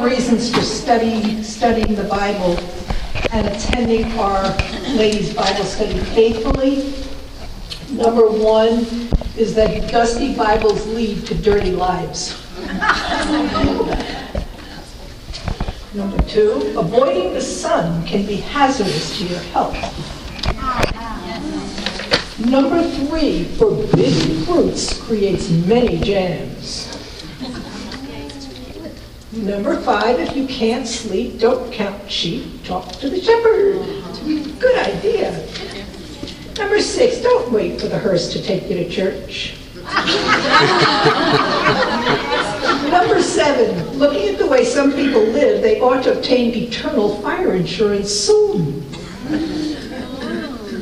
12 reasons for studying the Bible and attending our ladies' Bible study faithfully. Number one is that dusty Bibles lead to dirty lives. Number two, avoiding the sun can be hazardous to your health. Number three, forbidden fruits creates many jams. Number five, if you can't sleep, don't count sheep, talk to the shepherd. Good idea. Number six, don't wait for the hearse to take you to church. Number seven, looking at the way some people live, they ought to obtain eternal fire insurance soon.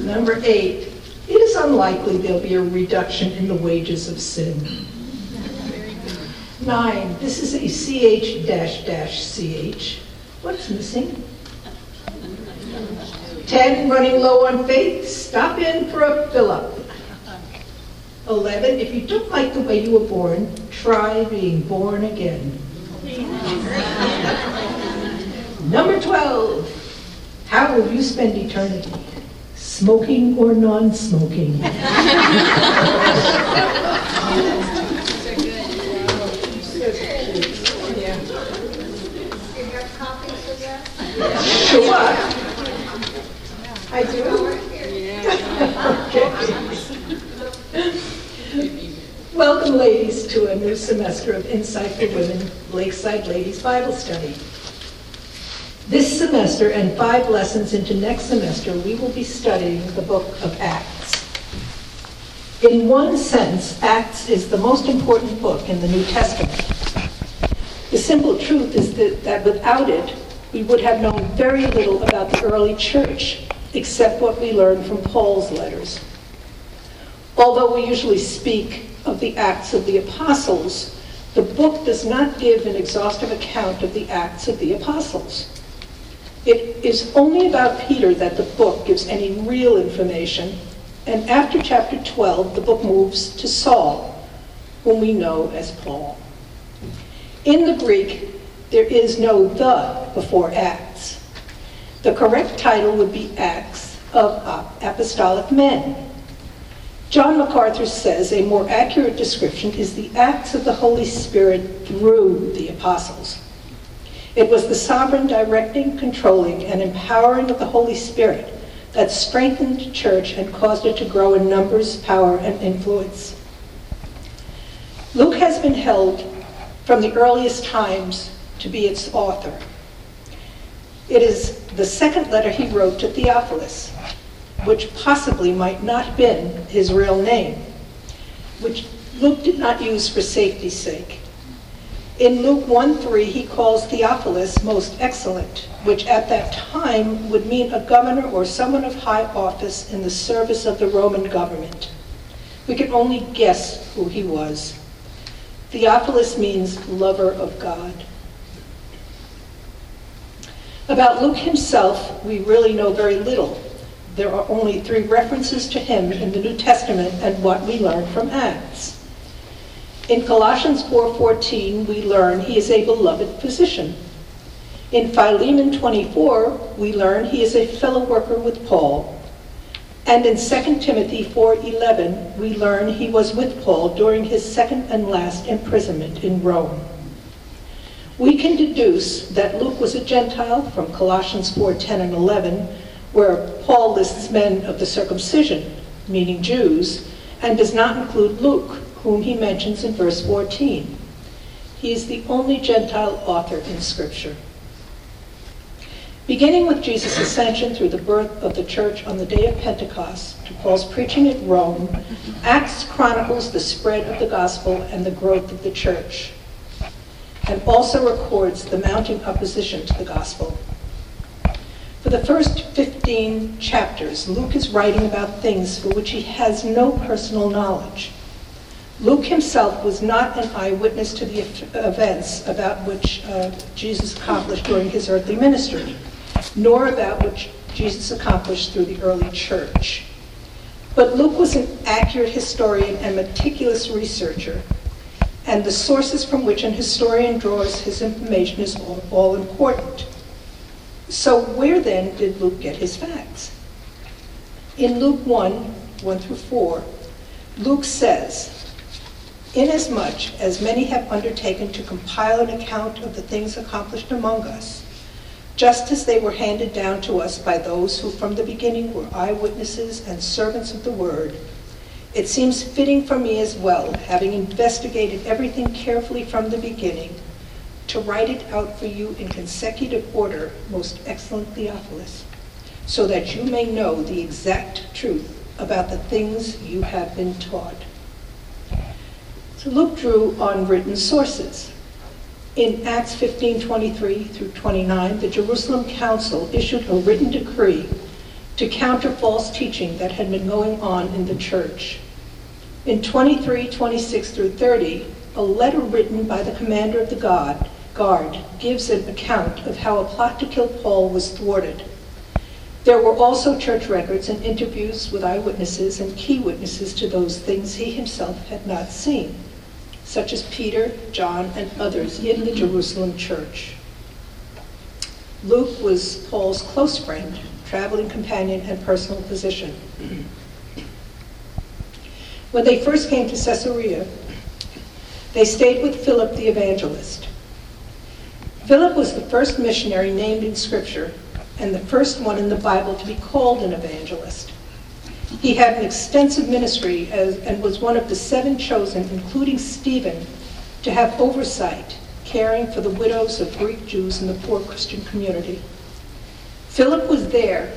Number eight, it is unlikely there'll be a reduction in the wages of sin. Nine, this is a CH dash dash CH. What's missing? 10, running low on faith, stop in for a fill-up. 11, if you don't like the way you were born, try being born again. Number 12, how will you spend eternity? Smoking or non-smoking? Sure. I do? Welcome, ladies, to a new semester of Insight for Women Lakeside Ladies Bible Study. This semester and five lessons into next semester, we will be studying the book of Acts. In one sense, Acts is the most important book in the New Testament. The simple truth is that, that without it, we would have known very little about the early church, except what we learned from Paul's letters. Although we usually speak of the Acts of the Apostles, the book does not give an exhaustive account of the Acts of the Apostles. It is only about Peter that the book gives any real information, and after chapter 12, the book moves to Saul, whom we know as Paul. In the Greek, there is no the before Acts. The correct title would be Acts of Apostolic Men. John MacArthur says a more accurate description is the acts of the Holy Spirit through the apostles. It was the sovereign directing, controlling, and empowering of the Holy Spirit that strengthened the church and caused it to grow in numbers, power, and influence. Luke has been held from the earliest times to be its author. It is the second letter he wrote to Theophilus, which possibly might not have been his real name, which Luke did not use for safety's sake. In Luke 1:3, he calls Theophilus most excellent, which at that time would mean a governor or someone of high office in the service of the Roman government. We can only guess who he was. Theophilus means lover of God. About Luke himself, we really know very little. There are only three references to him in the New Testament and what we learn from Acts. In Colossians 4:14, we learn he is a beloved physician. In Philemon 24, we learn he is a fellow worker with Paul. And in 2 Timothy 4:11, we learn he was with Paul during his second and last imprisonment in Rome. We can deduce that Luke was a Gentile from Colossians 4:10 and 11, where Paul lists men of the circumcision, meaning Jews, and does not include Luke, whom he mentions in verse 14. He is the only Gentile author in Scripture. Beginning with Jesus' ascension through the birth of the church on the day of Pentecost to Paul's preaching at Rome, Acts chronicles the spread of the gospel and the growth of the church and also records the mounting opposition to the gospel. For the first 15 chapters, Luke is writing about things for which he has no personal knowledge. Luke himself was not an eyewitness to the events about which uh, Jesus accomplished during his earthly ministry, nor about which Jesus accomplished through the early church. But Luke was an accurate historian and meticulous researcher and the sources from which an historian draws his information is all, all important. So where then did Luke get his facts? In Luke 1, 1 through 4, Luke says, Inasmuch as many have undertaken to compile an account of the things accomplished among us, just as they were handed down to us by those who from the beginning were eyewitnesses and servants of the word, it seems fitting for me as well, having investigated everything carefully from the beginning, to write it out for you in consecutive order, most excellent Theophilus, so that you may know the exact truth about the things you have been taught. So Luke drew on written sources. In Acts 15, 23 through 29, the Jerusalem Council issued a written decree to counter false teaching that had been going on in the church. In 23, 26 through 30, a letter written by the commander of the guard, guard gives an account of how a plot to kill Paul was thwarted. There were also church records and interviews with eyewitnesses and key witnesses to those things he himself had not seen, such as Peter, John, and others in the Jerusalem church. Luke was Paul's close friend, traveling companion, and personal physician. When they first came to Caesarea, they stayed with Philip the evangelist. Philip was the first missionary named in Scripture and the first one in the Bible to be called an evangelist. He had an extensive ministry as, and was one of the seven chosen, including Stephen, to have oversight, caring for the widows of Greek Jews in the poor Christian community. Philip was there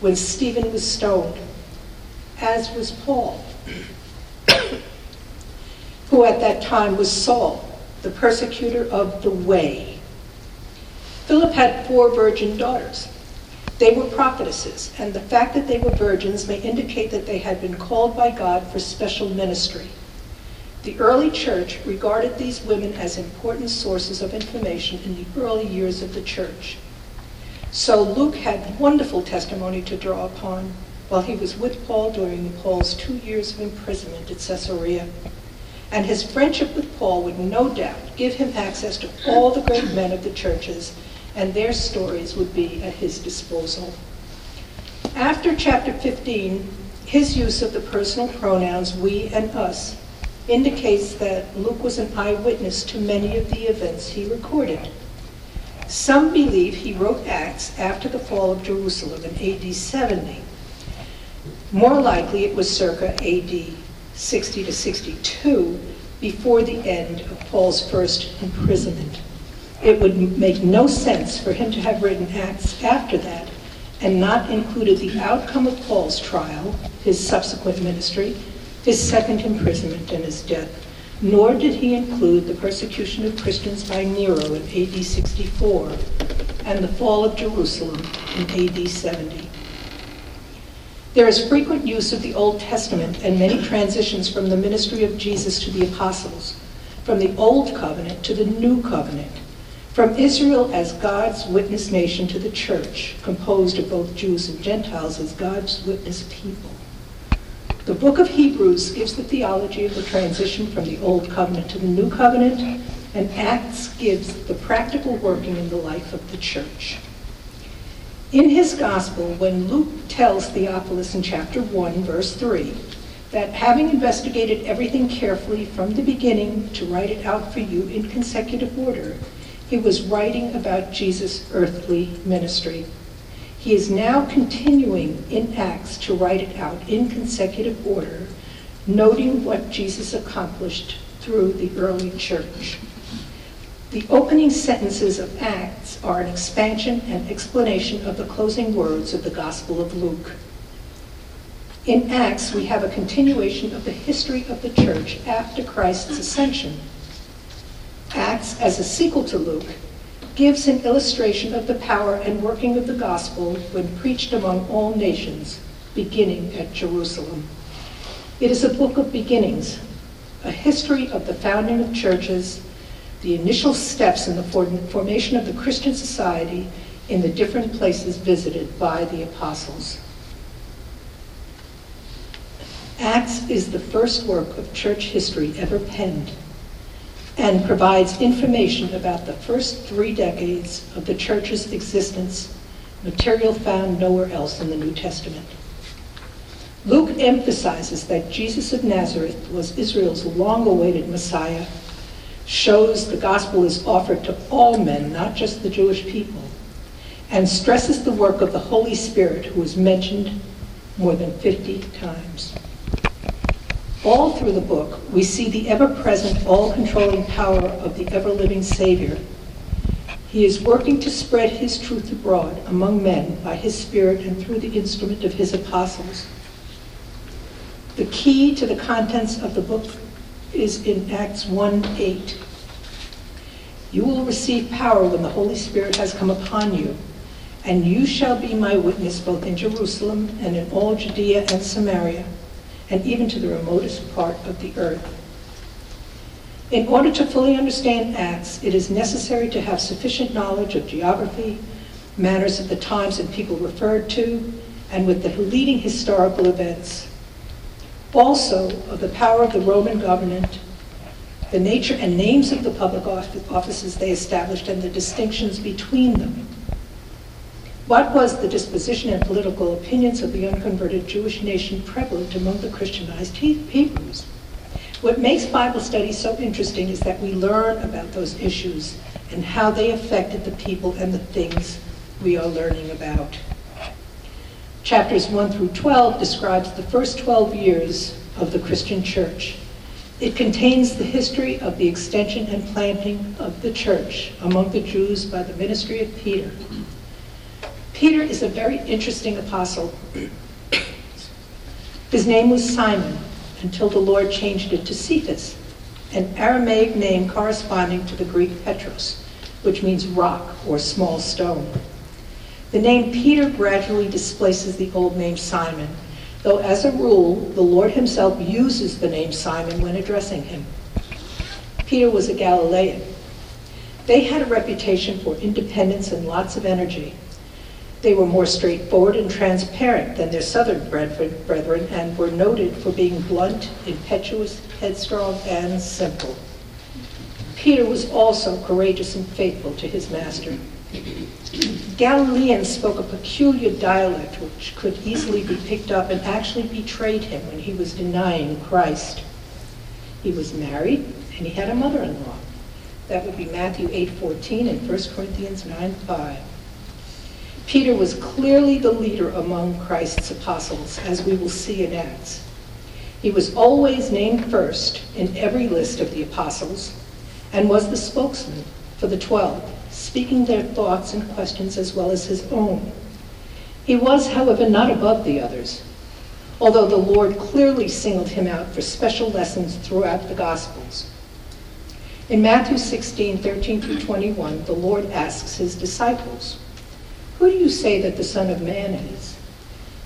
when Stephen was stoned, as was Paul who at that time was Saul, the persecutor of the way. Philip had four virgin daughters. They were prophetesses, and the fact that they were virgins may indicate that they had been called by God for special ministry. The early church regarded these women as important sources of information in the early years of the church. So Luke had wonderful testimony to draw upon while he was with Paul during Paul's two years of imprisonment at Caesarea. And his friendship with Paul would no doubt give him access to all the great men of the churches, and their stories would be at his disposal. After chapter 15, his use of the personal pronouns we and us indicates that Luke was an eyewitness to many of the events he recorded. Some believe he wrote Acts after the fall of Jerusalem in AD 70, more likely, it was circa AD 60 to 62, before the end of Paul's first imprisonment. It would make no sense for him to have written Acts after that and not included the outcome of Paul's trial, his subsequent ministry, his second imprisonment, and his death. Nor did he include the persecution of Christians by Nero in AD 64 and the fall of Jerusalem in AD 70. There is frequent use of the Old Testament and many transitions from the ministry of Jesus to the apostles, from the Old Covenant to the New Covenant, from Israel as God's witness nation to the church, composed of both Jews and Gentiles as God's witness people. The book of Hebrews gives the theology of the transition from the Old Covenant to the New Covenant, and Acts gives the practical working in the life of the church. In his gospel, when Luke tells Theophilus in chapter 1, verse 3, that having investigated everything carefully from the beginning to write it out for you in consecutive order, he was writing about Jesus' earthly ministry. He is now continuing in Acts to write it out in consecutive order, noting what Jesus accomplished through the early church. The opening sentences of Acts are an expansion and explanation of the closing words of the Gospel of Luke. In Acts, we have a continuation of the history of the church after Christ's ascension. Acts, as a sequel to Luke, gives an illustration of the power and working of the gospel when preached among all nations, beginning at Jerusalem. It is a book of beginnings, a history of the founding of churches the initial steps in the formation of the Christian society in the different places visited by the apostles. Acts is the first work of church history ever penned. And provides information about the first three decades of the church's existence, material found nowhere else in the New Testament. Luke emphasizes that Jesus of Nazareth was Israel's long-awaited Messiah, shows the gospel is offered to all men, not just the Jewish people, and stresses the work of the Holy Spirit, who is mentioned more than 50 times. All through the book, we see the ever-present, all-controlling power of the ever-living Savior. He is working to spread his truth abroad among men by his Spirit and through the instrument of his apostles. The key to the contents of the book is in Acts 1 8. You will receive power when the Holy Spirit has come upon you, and you shall be my witness both in Jerusalem and in all Judea and Samaria, and even to the remotest part of the earth. In order to fully understand Acts, it is necessary to have sufficient knowledge of geography, manners of the times and people referred to, and with the leading historical events also of the power of the Roman government, the nature and names of the public offices they established, and the distinctions between them. What was the disposition and political opinions of the unconverted Jewish nation prevalent among the Christianized Hebrews? What makes Bible study so interesting is that we learn about those issues and how they affected the people and the things we are learning about. Chapters 1 through 12 describes the first 12 years of the Christian church. It contains the history of the extension and planting of the church among the Jews by the ministry of Peter. Peter is a very interesting apostle. His name was Simon until the Lord changed it to Cephas, an Aramaic name corresponding to the Greek Petros, which means rock or small stone. The name Peter gradually displaces the old name Simon, though as a rule, the Lord himself uses the name Simon when addressing him. Peter was a Galilean. They had a reputation for independence and lots of energy. They were more straightforward and transparent than their southern brethren and were noted for being blunt, impetuous, headstrong, and simple. Peter was also courageous and faithful to his master. Galileans spoke a peculiar dialect which could easily be picked up and actually betrayed him when he was denying Christ. He was married and he had a mother-in-law. That would be Matthew 8:14 and 1 Corinthians 9:5. Peter was clearly the leader among Christ's apostles, as we will see in Acts. He was always named first in every list of the apostles and was the spokesman for the twelve speaking their thoughts and questions as well as his own. He was, however, not above the others, although the Lord clearly singled him out for special lessons throughout the Gospels. In Matthew 16, 13 through 21, the Lord asks his disciples, Who do you say that the Son of Man is?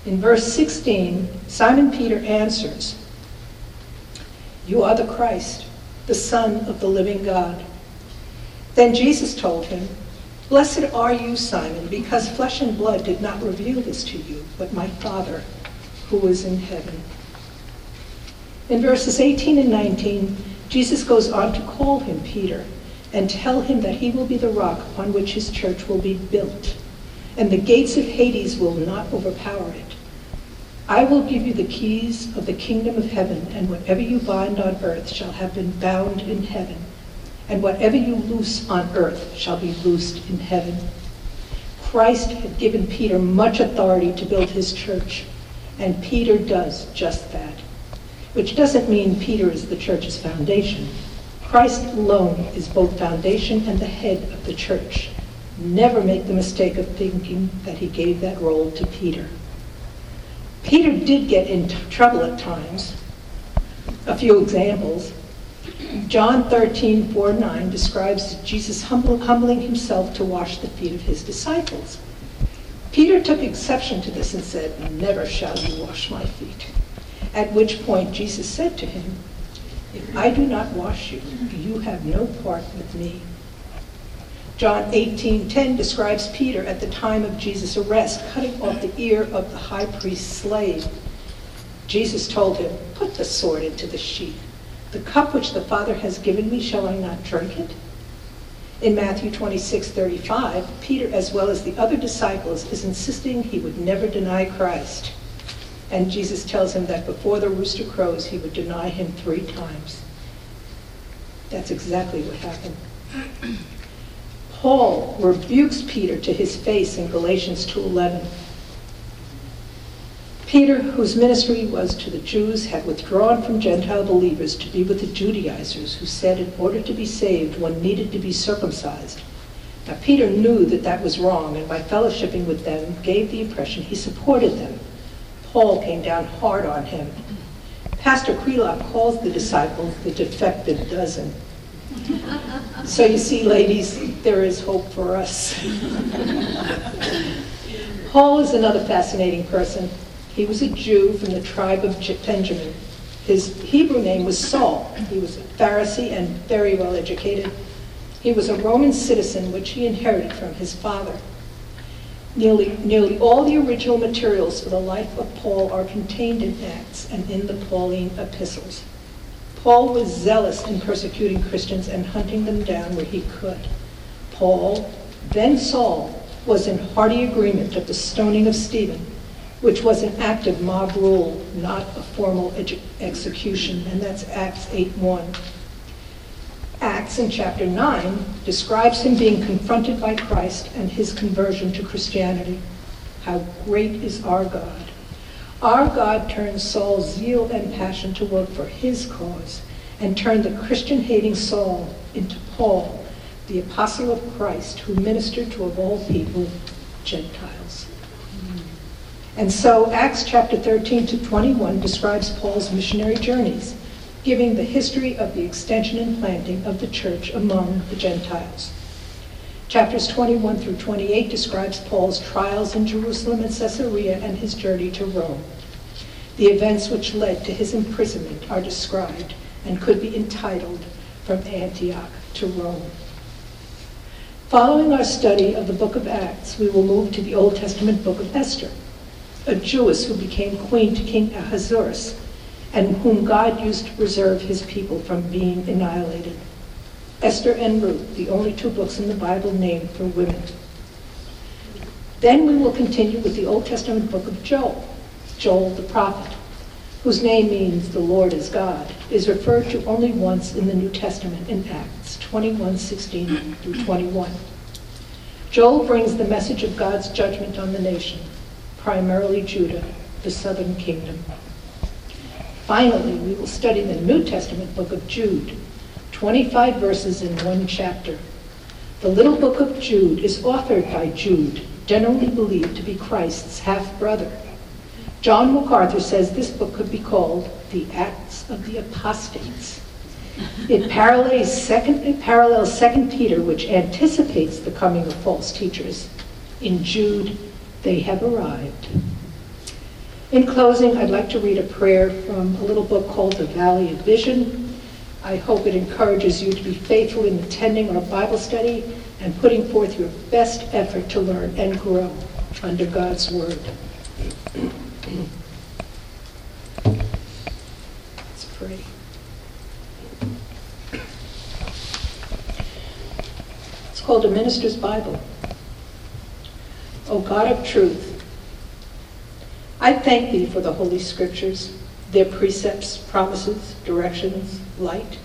In verse 16, Simon Peter answers, You are the Christ, the Son of the living God. Then Jesus told him, Blessed are you, Simon, because flesh and blood did not reveal this to you, but my Father who is in heaven. In verses 18 and 19, Jesus goes on to call him Peter and tell him that he will be the rock upon which his church will be built, and the gates of Hades will not overpower it. I will give you the keys of the kingdom of heaven, and whatever you bind on earth shall have been bound in heaven and whatever you loose on earth shall be loosed in heaven. Christ had given Peter much authority to build his church, and Peter does just that. Which doesn't mean Peter is the church's foundation. Christ alone is both foundation and the head of the church. Never make the mistake of thinking that he gave that role to Peter. Peter did get into trouble at times. A few examples. John 13, 4, 9 describes Jesus humbling himself to wash the feet of his disciples. Peter took exception to this and said, Never shall you wash my feet. At which point Jesus said to him, If I do not wash you, you have no part with me. John 18:10 describes Peter at the time of Jesus' arrest cutting off the ear of the high priest's slave. Jesus told him, "Put the sword into the sheath. The cup which the Father has given me, shall I not drink it? In Matthew 26:35, Peter, as well as the other disciples, is insisting he would never deny Christ. And Jesus tells him that before the rooster crows, he would deny him three times. That's exactly what happened. Paul rebukes Peter to his face in Galatians 2:11. Peter, whose ministry was to the Jews, had withdrawn from Gentile believers to be with the Judaizers, who said in order to be saved, one needed to be circumcised. Now, Peter knew that that was wrong, and by fellowshipping with them, gave the impression he supported them. Paul came down hard on him. Pastor Krelop calls the disciples the defective dozen. So you see, ladies, there is hope for us. Paul is another fascinating person. He was a Jew from the tribe of Benjamin. His Hebrew name was Saul. He was a Pharisee and very well educated. He was a Roman citizen, which he inherited from his father. Nearly, nearly all the original materials for the life of Paul are contained in Acts and in the Pauline epistles. Paul was zealous in persecuting Christians and hunting them down where he could. Paul, then Saul, was in hearty agreement of the stoning of Stephen which was an act of mob rule, not a formal execution, and that's Acts 8.1. Acts in chapter 9 describes him being confronted by Christ and his conversion to Christianity. How great is our God! Our God turned Saul's zeal and passion to work for his cause and turned the Christian-hating Saul into Paul, the apostle of Christ, who ministered to, of all people, Gentiles. And so Acts chapter 13 to 21 describes Paul's missionary journeys, giving the history of the extension and planting of the church among the Gentiles. Chapters 21 through 28 describes Paul's trials in Jerusalem and Caesarea and his journey to Rome. The events which led to his imprisonment are described and could be entitled From Antioch to Rome. Following our study of the book of Acts, we will move to the Old Testament book of Esther a Jewess who became queen to King Ahasuerus, and whom God used to preserve his people from being annihilated. Esther and Ruth, the only two books in the Bible named for women. Then we will continue with the Old Testament book of Joel, Joel the prophet, whose name means the Lord is God, is referred to only once in the New Testament in Acts 21, 16 through 21. Joel brings the message of God's judgment on the nation primarily Judah, the southern kingdom. Finally, we will study the New Testament book of Jude, 25 verses in one chapter. The little book of Jude is authored by Jude, generally believed to be Christ's half-brother. John MacArthur says this book could be called The Acts of the Apostates. It parallels second, it parallels second Peter, which anticipates the coming of false teachers. In Jude, they have arrived. In closing, I'd like to read a prayer from a little book called The Valley of Vision. I hope it encourages you to be faithful in attending our Bible study and putting forth your best effort to learn and grow under God's Word. Let's pray. It's called a Minister's Bible. O God of truth, I thank thee for the Holy Scriptures, their precepts, promises, directions, light.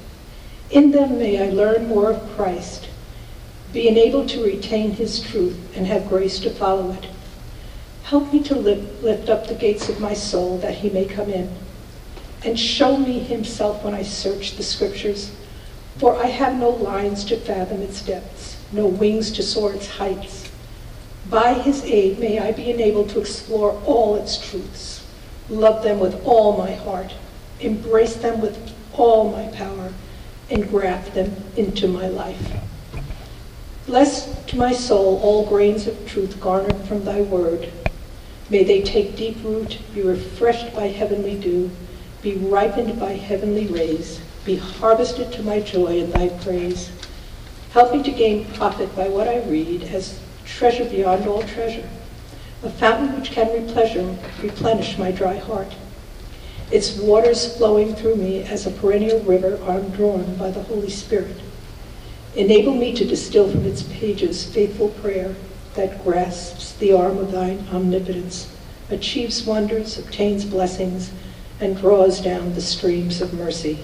In them may I learn more of Christ, be enabled to retain his truth, and have grace to follow it. Help me to lift, lift up the gates of my soul that he may come in, and show me himself when I search the Scriptures, for I have no lines to fathom its depths, no wings to soar its heights. By his aid, may I be enabled to explore all its truths, love them with all my heart, embrace them with all my power, and graft them into my life. Bless to my soul all grains of truth garnered from thy word. May they take deep root, be refreshed by heavenly dew, be ripened by heavenly rays, be harvested to my joy and thy praise. Help me to gain profit by what I read as treasure beyond all treasure, a fountain which can replenish my dry heart. its waters flowing through me as a perennial river are drawn by the Holy Spirit. Enable me to distill from its pages faithful prayer that grasps the arm of thine omnipotence, achieves wonders, obtains blessings, and draws down the streams of mercy.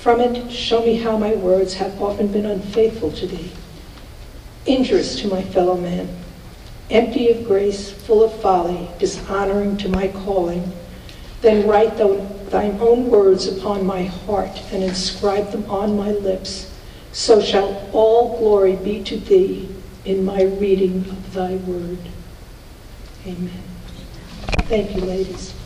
From it, show me how my words have often been unfaithful to thee, injurious to my fellow man, empty of grace, full of folly, dishonoring to my calling. Then write thine own words upon my heart and inscribe them on my lips. So shall all glory be to thee in my reading of thy word. Amen. Thank you, ladies.